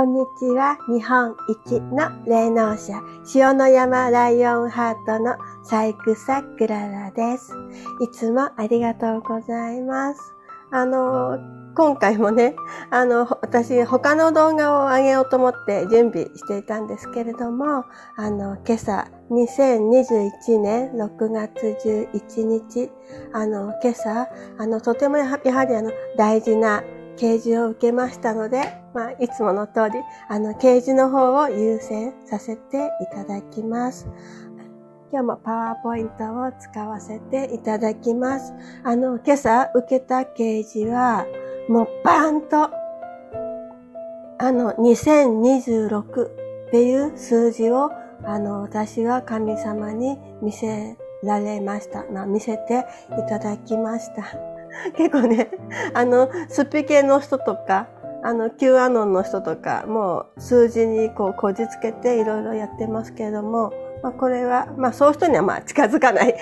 こんにちは。日本一の霊能者、塩の山ライオンハートのサイクサクララです。いつもありがとうございます。あの、今回もね、あの、私、他の動画を上げようと思って準備していたんですけれども、あの、今朝、2021年6月11日、あの、今朝、あの、とてもやはりあの、大事な掲示を受けましたので、まあ、いつもの通り、あの、掲示の方を優先させていただきます。今日もパワーポイントを使わせていただきます。あの、今朝受けた掲示は、もうバーンと、あの、2026っていう数字を、あの、私は神様に見せられました。まあ、見せていただきました。結構ね、あの、スピ系の人とか、あの、Q アノンの人とか、もう数字にこう、こじつけていろいろやってますけれども、まあ、これは、まあ、そういう人にはまあ、近づかない。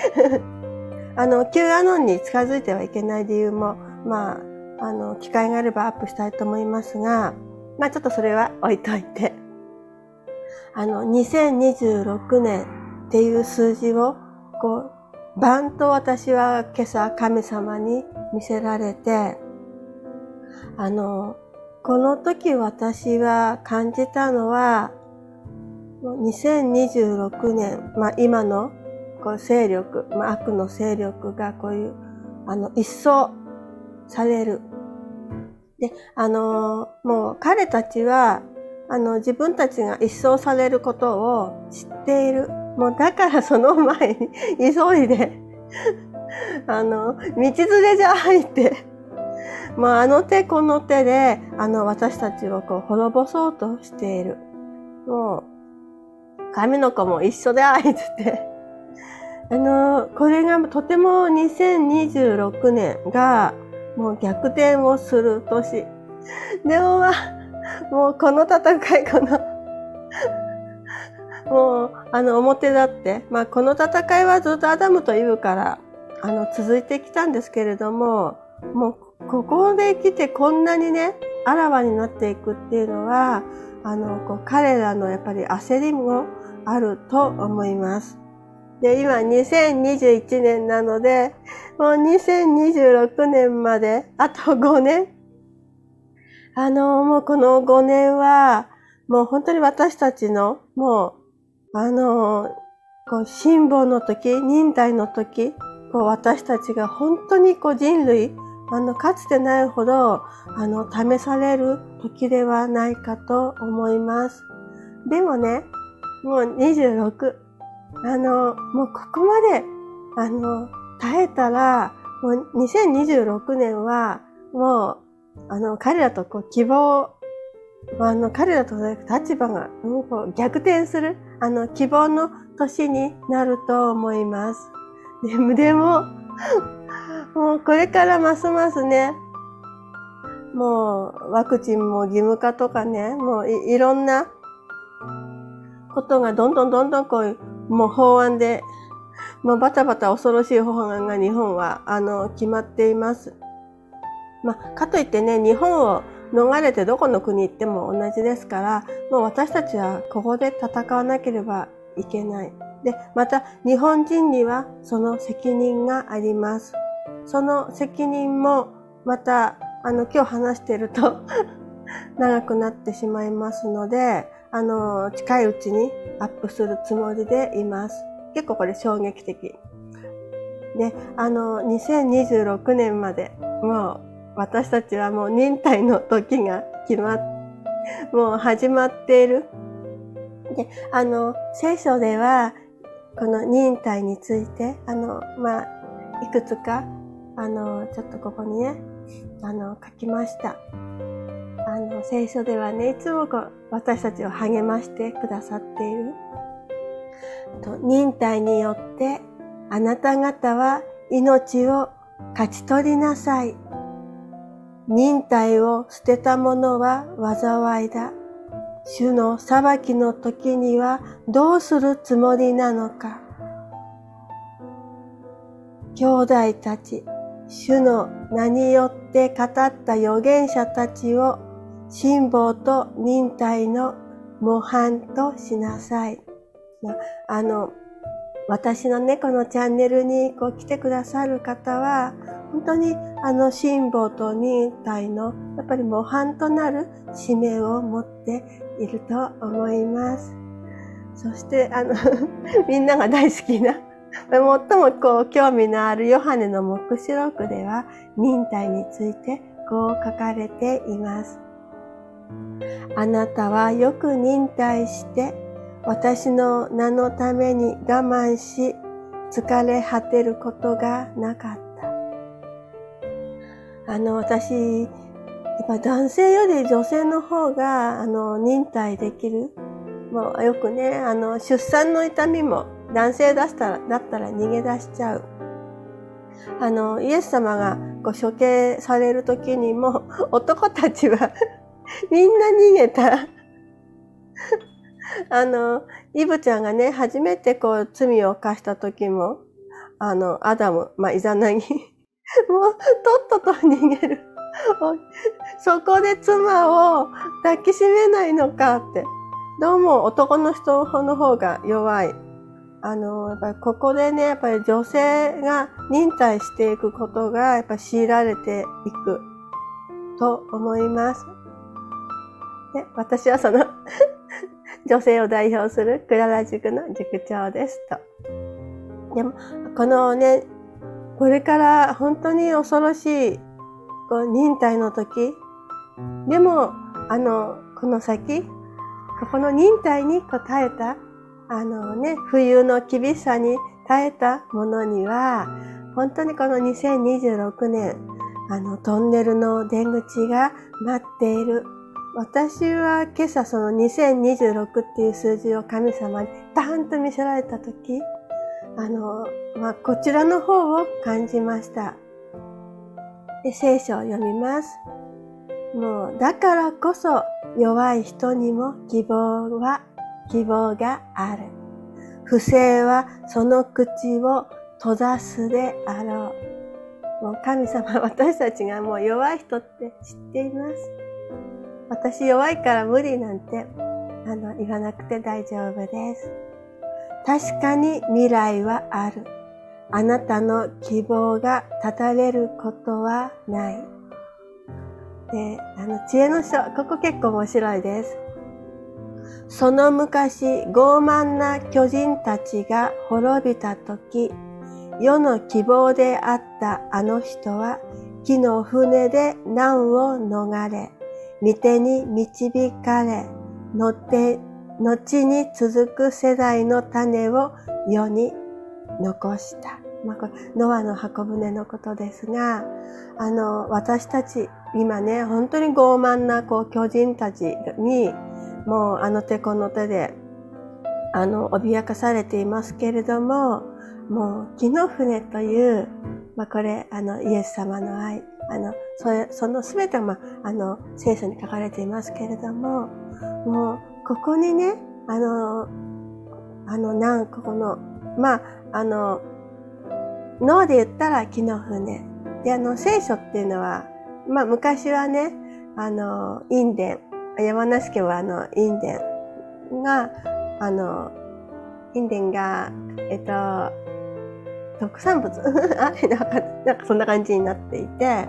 あの、Q アノンに近づいてはいけない理由も、まあ、あの、機会があればアップしたいと思いますが、まあ、ちょっとそれは置いといて。あの、2026年っていう数字を、こう、バンと私は今朝神様に見せられて、あの、この時私は感じたのは、2026年、まあ今のこう勢力、まあ悪の勢力がこういう、あの、一掃される。で、あの、もう彼たちは、あの、自分たちが一掃されることを知っている。もうだからその前に急いであの、道連れじゃ入って、まあ、あの手この手で、あの、私たちをこう、滅ぼそうとしている。もう、神の子も一緒であいつって。あの、これがとても2026年が、もう逆転をする年。でもまあ、もうこの戦い、このもう、あの、表立って、まあ、この戦いはずっとアダムとイブから、あの、続いてきたんですけれども、もう、ここで来てこんなにね、あらわになっていくっていうのは、あの、こう彼らのやっぱり焦りもあると思います。で、今2021年なので、もう2026年まで、あと5年。あの、もうこの5年は、もう本当に私たちの、もうあの、こう、辛抱の時、忍耐の時、こう、私たちが本当にこう、人類、あの、かつてないほど、あの、試される時ではないかと思います。でもね、もう26、あの、もうここまで、あの、耐えたら、もう2026年は、もう、あの、彼らとこう、希望あの、彼らと立場が、もうん、逆転する、あの、希望の年になると思います。でも、も、もうこれからますますね、もうワクチンも義務化とかね、もういろんなことがどんどんどんどんこう、もう法案で、もうバタバタ恐ろしい法案が日本は、あの、決まっています。まあ、かといってね、日本を逃れてどこの国行っても同じですから、もう私たちはここで戦わなければいけない。で、また日本人にはその責任があります。その責任もまた、あの、今日話してると 長くなってしまいますので、あの、近いうちにアップするつもりでいます。結構これ衝撃的。で、あの、2026年までもう私たちはもう忍耐の時が決まっ、もう始まっている。で、あの、聖書では、この忍耐について、あの、まあ、いくつか、あの、ちょっとここにね、あの、書きました。あの、聖書ではね、いつもこう、私たちを励ましてくださっている。と忍耐によって、あなた方は命を勝ち取りなさい。忍耐を捨てた者は災いだ。主の裁きの時にはどうするつもりなのか。兄弟たち、主の名によって語った預言者たちを辛抱と忍耐の模範としなさい。まあの、私の猫のチャンネルにこう来てくださる方は、本当にあの辛抱と忍耐のやっぱり模範となる使命を持っていると思います。そしてあの みんなが大好きな最もこう興味のあるヨハネの目視録では忍耐についてこう書かれています。あなたはよく忍耐して私の名のために我慢し疲れ果てることがなかった。あの私、やっぱ男性より女性の方があの忍耐できる。もうよくね、あの出産の痛みも男性だったらだったら逃げ出しちゃう。あの、イエス様がご処刑される時にも 男たちは みんな逃げた。あの、イブちゃんがね、初めてこう罪を犯した時も、あの、アダム、まあ、イザナギ、もう、とっとと逃げる。そこで妻を抱きしめないのかって。どうも男の人の方が弱い。あの、やっぱりここでね、やっぱり女性が忍耐していくことが、やっぱ強いられていくと思います。で私はその 女性を代表するクララ塾の塾長ですと。でも、このね、これから本当に恐ろしい忍耐の時、でも、あの、この先、この忍耐に応えた、あのね、冬の厳しさに耐えたものには、本当にこの2026年、あの、トンネルの出口が待っている。私は今朝その2026っていう数字を神様にバーンと見せられたとき、あの、まあ、こちらの方を感じました。で、聖書を読みます。もう、だからこそ弱い人にも希望は、希望がある。不正はその口を閉ざすであろう。もう神様、私たちがもう弱い人って知っています。私弱いから無理なんて、あの、言わなくて大丈夫です。確かに未来はある。あなたの希望が絶たれることはない。で、あの、知恵の書、ここ結構面白いです。その昔、傲慢な巨人たちが滅びた時、世の希望であったあの人は、木の船で難を逃れ、御手に導かれ、のて、後に続く世代の種を世に残した。まあ、これ、ノアの箱舟のことですが、あの、私たち、今ね、本当に傲慢な、こう、巨人たちに、もう、あの手この手で、あの、脅かされていますけれども、もう、木の船という、まあ、これ、あの、イエス様の愛、あの、それ、その全ては、まあ、あの、聖書に書かれていますけれども、もう、ここにね、あの、あの、なん、ここの、まあ、あの、脳で言ったら木の船。で、あの、聖書っていうのは、まあ、昔はね、あの、インデン、山梨県はあの、インデンが、あの、インデンが、えっと、特産物。あれなんか、なんかそんな感じになっていて、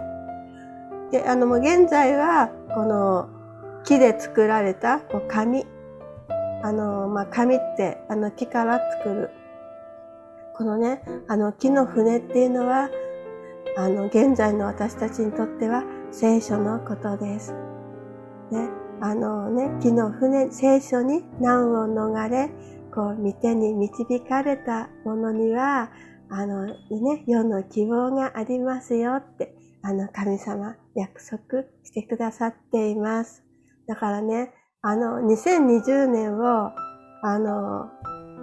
で、あの、もう現在は、この木で作られたこう紙。あの、まあ、紙って、あの、木から作る。このね、あの、木の船っていうのは、あの、現在の私たちにとっては聖書のことです。ね、あのね、木の船、聖書に難を逃れ、こう、見てに導かれたものには、あの、ね、世の希望がありますよって、あの、神様、約束してくださっています。だからね、あの、2020年を、あの、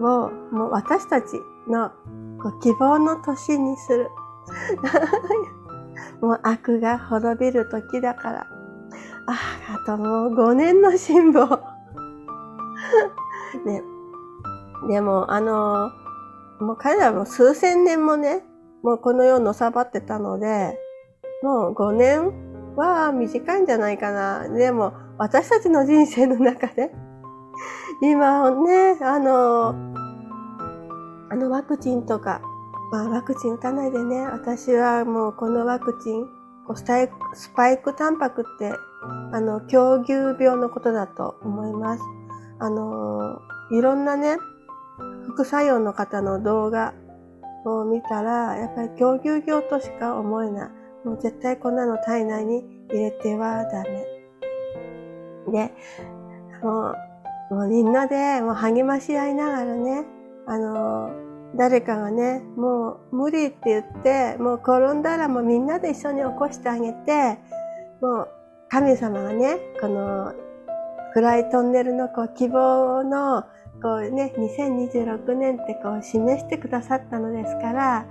を、もう私たちの希望の年にする。もう悪が滅びる時だから。ああ、あともう5年の辛抱。ね。でも、あの、もう彼らも数千年もね、もうこの世のさばってたので、もう5年は短いんじゃないかな。でも、私たちの人生の中で、今ね、あの、あのワクチンとか、まあワクチン打たないでね、私はもうこのワクチン、スパイクスパイクタンパクって、あの、狂牛病のことだと思います。あの、いろんなね、副作用の方の動画を見たら、やっぱり狂牛病としか思えない。もう絶対こんなの体内に入れてはダメ。で、もう、もうみんなでもう励まし合いながらね、あの、誰かがね、もう無理って言って、もう転んだらもうみんなで一緒に起こしてあげて、もう神様がね、この暗いトンネルのこう希望のこうね、2026年ってこう示してくださったのですから、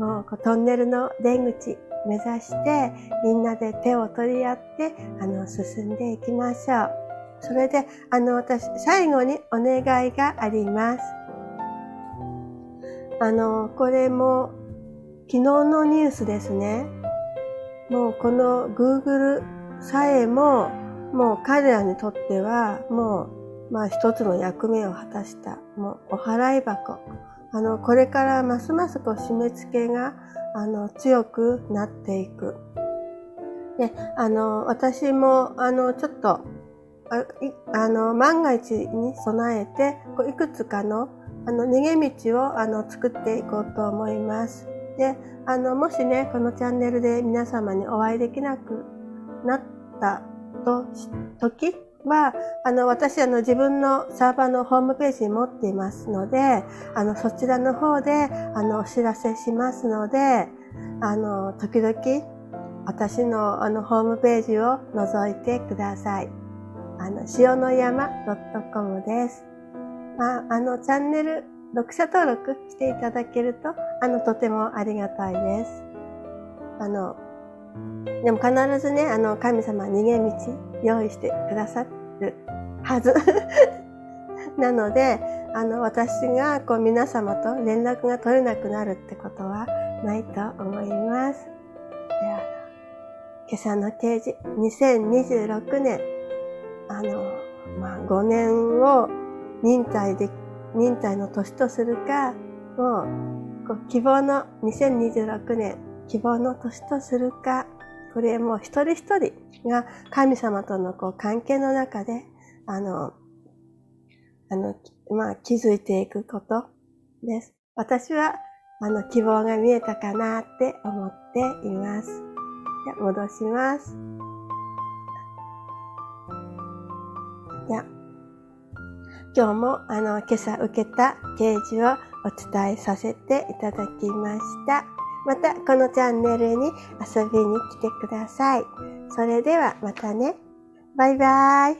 もうこうトンネルの出口目指してみんなで手を取り合ってあの進んでいきましょう。それであの私最後にお願いがあります。あの、これも昨日のニュースですね。もうこの Google さえももう彼らにとってはもうまあ一つの役目を果たしたもうお払い箱。あの、これからますますこう締め付けがあの強くなっていく。で、あの、私もあのちょっとああの万が一に備えてこういくつかのあの逃げ道をあの作っていこうと思います。で、あのもしね、このチャンネルで皆様にお会いできなくなったと時は、あの、私、あの、自分のサーバーのホームページに持っていますので、あの、そちらの方で、あの、お知らせしますので、あの、時々、私の、あの、ホームページを覗いてください。あの、塩の山 .com です。まあ、あの、チャンネル、読者登録していただけると、あの、とてもありがたいです。あの、でも必ずね、あの、神様は逃げ道用意してくださるはず。なので、あの、私がこう皆様と連絡が取れなくなるってことはないと思います。では、今朝の提示、2026年、あの、まあ、5年を忍耐で、忍耐の年とするか、もう、こう希望の2026年、希望の年とするか、これも一人一人が神様とのこう関係の中で、あの、あの、まあ、気づいていくことです。私は、あの、希望が見えたかなって思っています。じゃ、戻します。じゃ、今日も、あの、今朝受けた啓示をお伝えさせていただきました。またこのチャンネルに遊びに来てください。それではまたね。バイバーイ。